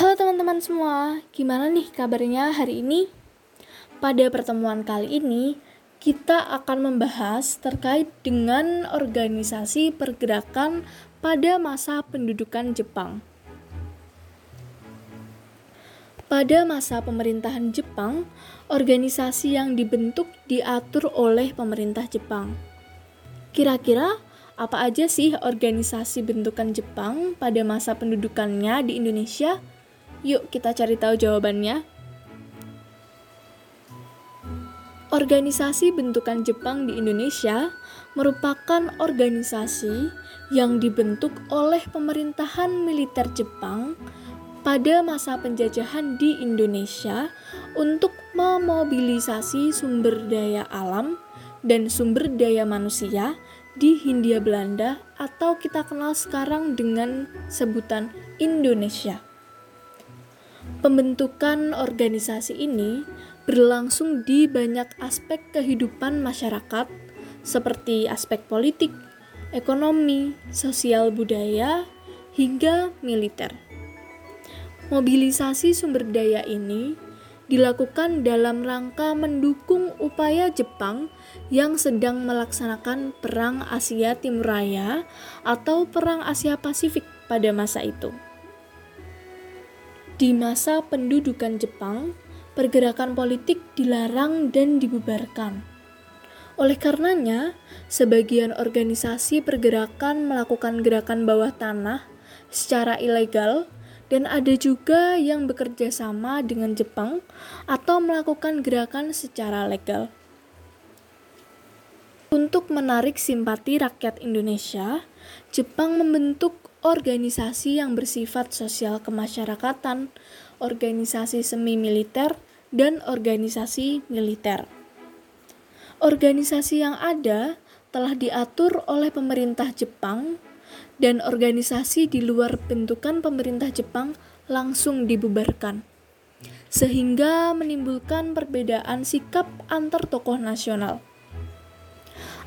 Halo teman-teman semua, gimana nih kabarnya hari ini? Pada pertemuan kali ini, kita akan membahas terkait dengan organisasi pergerakan pada masa pendudukan Jepang. Pada masa pemerintahan Jepang, organisasi yang dibentuk diatur oleh pemerintah Jepang. Kira-kira apa aja sih organisasi bentukan Jepang pada masa pendudukannya di Indonesia? Yuk kita cari tahu jawabannya. Organisasi bentukan Jepang di Indonesia merupakan organisasi yang dibentuk oleh pemerintahan militer Jepang pada masa penjajahan di Indonesia untuk memobilisasi sumber daya alam dan sumber daya manusia di Hindia Belanda atau kita kenal sekarang dengan sebutan Indonesia. Pembentukan organisasi ini berlangsung di banyak aspek kehidupan masyarakat, seperti aspek politik, ekonomi, sosial budaya, hingga militer. Mobilisasi sumber daya ini dilakukan dalam rangka mendukung upaya Jepang yang sedang melaksanakan Perang Asia Timur Raya atau Perang Asia Pasifik pada masa itu. Di masa pendudukan Jepang, pergerakan politik dilarang dan dibubarkan. Oleh karenanya, sebagian organisasi pergerakan melakukan gerakan bawah tanah secara ilegal dan ada juga yang bekerja sama dengan Jepang atau melakukan gerakan secara legal. Untuk menarik simpati rakyat Indonesia, Jepang membentuk organisasi yang bersifat sosial kemasyarakatan, organisasi semi militer, dan organisasi militer. Organisasi yang ada telah diatur oleh pemerintah Jepang dan organisasi di luar bentukan pemerintah Jepang langsung dibubarkan. Sehingga menimbulkan perbedaan sikap antar tokoh nasional.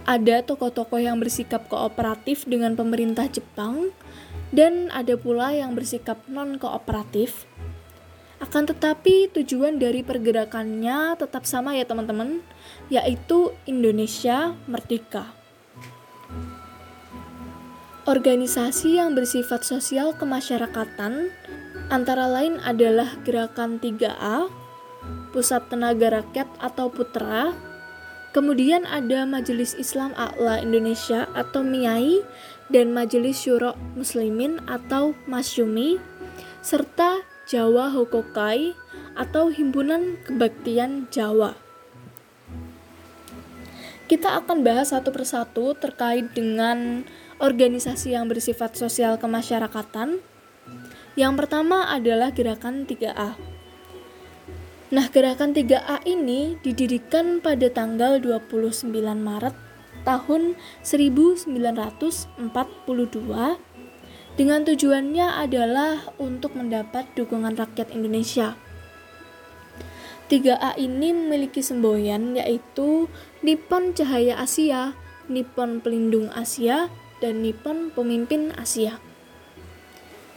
Ada tokoh-tokoh yang bersikap kooperatif dengan pemerintah Jepang dan ada pula yang bersikap non-kooperatif. Akan tetapi tujuan dari pergerakannya tetap sama ya teman-teman, yaitu Indonesia Merdeka. Organisasi yang bersifat sosial kemasyarakatan antara lain adalah Gerakan 3A, Pusat Tenaga Rakyat atau Putra, kemudian ada Majelis Islam A'la Indonesia atau MIAI, dan Majelis Syuro Muslimin atau Masyumi, serta Jawa Hokokai atau Himpunan Kebaktian Jawa. Kita akan bahas satu persatu terkait dengan organisasi yang bersifat sosial kemasyarakatan. Yang pertama adalah gerakan 3A. Nah, gerakan 3A ini didirikan pada tanggal 29 Maret tahun 1942 dengan tujuannya adalah untuk mendapat dukungan rakyat Indonesia. 3A ini memiliki semboyan yaitu Nippon Cahaya Asia, Nippon Pelindung Asia, dan Nippon Pemimpin Asia.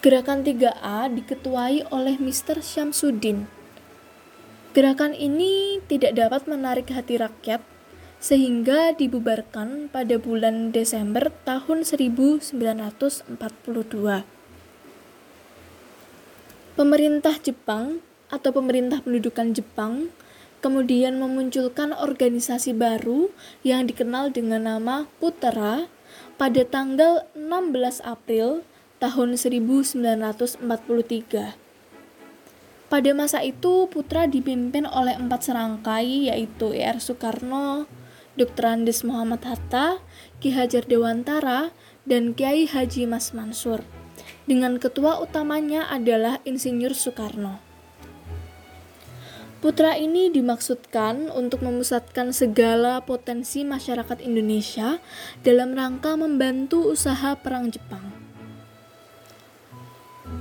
Gerakan 3A diketuai oleh Mr. Syamsuddin. Gerakan ini tidak dapat menarik hati rakyat sehingga dibubarkan pada bulan Desember tahun 1942. Pemerintah Jepang atau pemerintah pendudukan Jepang kemudian memunculkan organisasi baru yang dikenal dengan nama Putera pada tanggal 16 April tahun 1943. Pada masa itu, Putra dipimpin oleh empat serangkai, yaitu Ir Soekarno, Dr. Andes Muhammad Hatta, Ki Hajar Dewantara, dan Kiai Haji Mas Mansur. Dengan ketua utamanya adalah Insinyur Soekarno. Putra ini dimaksudkan untuk memusatkan segala potensi masyarakat Indonesia dalam rangka membantu usaha perang Jepang.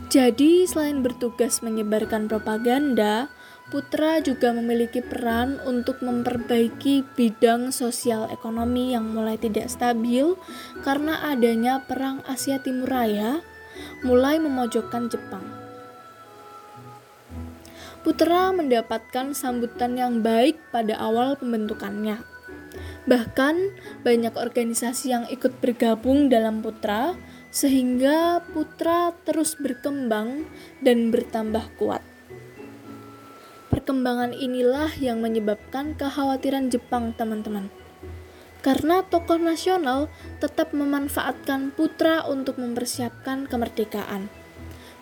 Jadi, selain bertugas menyebarkan propaganda, Putra juga memiliki peran untuk memperbaiki bidang sosial ekonomi yang mulai tidak stabil karena adanya Perang Asia Timur Raya mulai memojokkan Jepang. Putra mendapatkan sambutan yang baik pada awal pembentukannya. Bahkan banyak organisasi yang ikut bergabung dalam Putra sehingga Putra terus berkembang dan bertambah kuat. Perkembangan inilah yang menyebabkan kekhawatiran Jepang, teman-teman karena tokoh nasional tetap memanfaatkan putra untuk mempersiapkan kemerdekaan.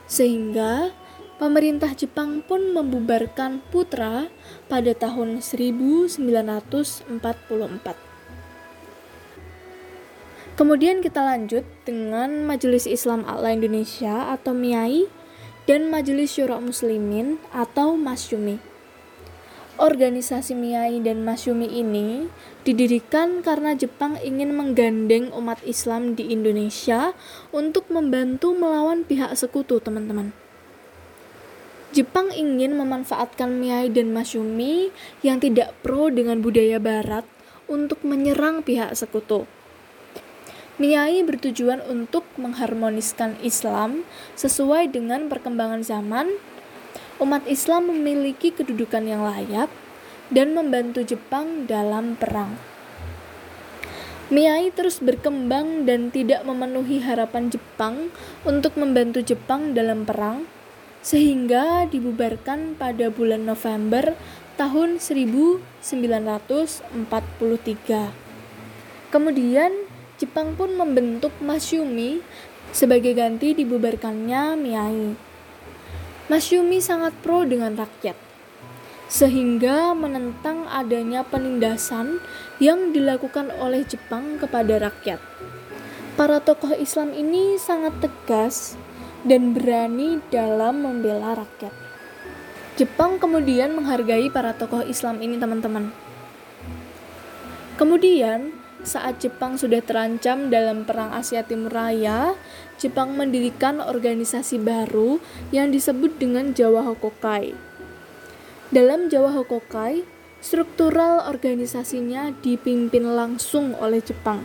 Sehingga pemerintah Jepang pun membubarkan putra pada tahun 1944. Kemudian kita lanjut dengan Majelis Islam A'la Indonesia atau MIAI dan Majelis Syura Muslimin atau Masyumi. Organisasi Miyai dan Masyumi ini didirikan karena Jepang ingin menggandeng umat Islam di Indonesia untuk membantu melawan pihak sekutu, teman-teman. Jepang ingin memanfaatkan Miyai dan Masyumi yang tidak pro dengan budaya barat untuk menyerang pihak sekutu. Miyai bertujuan untuk mengharmoniskan Islam sesuai dengan perkembangan zaman umat Islam memiliki kedudukan yang layak dan membantu Jepang dalam perang. Miyai terus berkembang dan tidak memenuhi harapan Jepang untuk membantu Jepang dalam perang, sehingga dibubarkan pada bulan November tahun 1943. Kemudian, Jepang pun membentuk Masyumi sebagai ganti dibubarkannya Miyai. Masyumi sangat pro dengan rakyat, sehingga menentang adanya penindasan yang dilakukan oleh Jepang kepada rakyat. Para tokoh Islam ini sangat tegas dan berani dalam membela rakyat. Jepang kemudian menghargai para tokoh Islam ini, teman-teman. Kemudian, saat Jepang sudah terancam dalam Perang Asia Timur Raya, Jepang mendirikan organisasi baru yang disebut dengan Jawa Hokokai. Dalam Jawa Hokokai, struktural organisasinya dipimpin langsung oleh Jepang.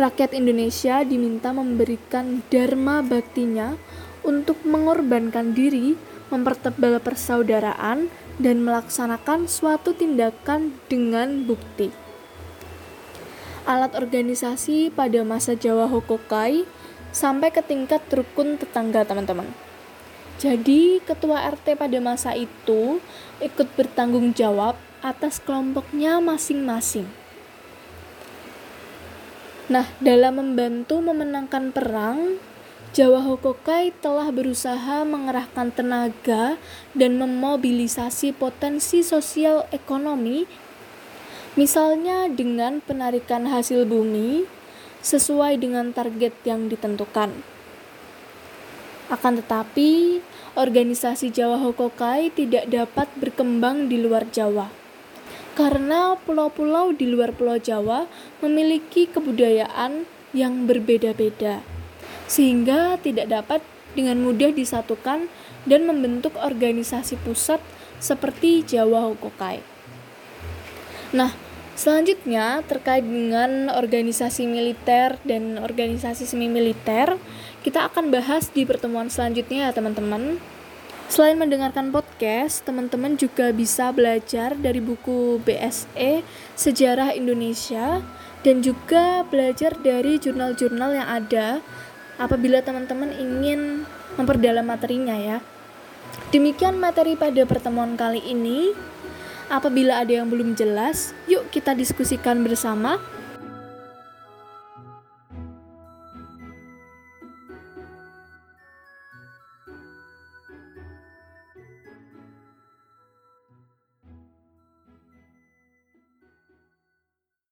Rakyat Indonesia diminta memberikan dharma baktinya untuk mengorbankan diri, mempertebal persaudaraan, dan melaksanakan suatu tindakan dengan bukti alat organisasi pada masa Jawa Hokokai sampai ke tingkat rukun tetangga teman-teman. Jadi ketua RT pada masa itu ikut bertanggung jawab atas kelompoknya masing-masing. Nah, dalam membantu memenangkan perang, Jawa Hokokai telah berusaha mengerahkan tenaga dan memobilisasi potensi sosial ekonomi Misalnya dengan penarikan hasil bumi sesuai dengan target yang ditentukan. Akan tetapi, organisasi Jawa Hokokai tidak dapat berkembang di luar Jawa. Karena pulau-pulau di luar Pulau Jawa memiliki kebudayaan yang berbeda-beda, sehingga tidak dapat dengan mudah disatukan dan membentuk organisasi pusat seperti Jawa Hokokai. Nah, selanjutnya terkait dengan organisasi militer dan organisasi semi militer, kita akan bahas di pertemuan selanjutnya ya teman-teman. Selain mendengarkan podcast, teman-teman juga bisa belajar dari buku BSE Sejarah Indonesia dan juga belajar dari jurnal-jurnal yang ada apabila teman-teman ingin memperdalam materinya ya. Demikian materi pada pertemuan kali ini. Apabila ada yang belum jelas, yuk kita diskusikan bersama.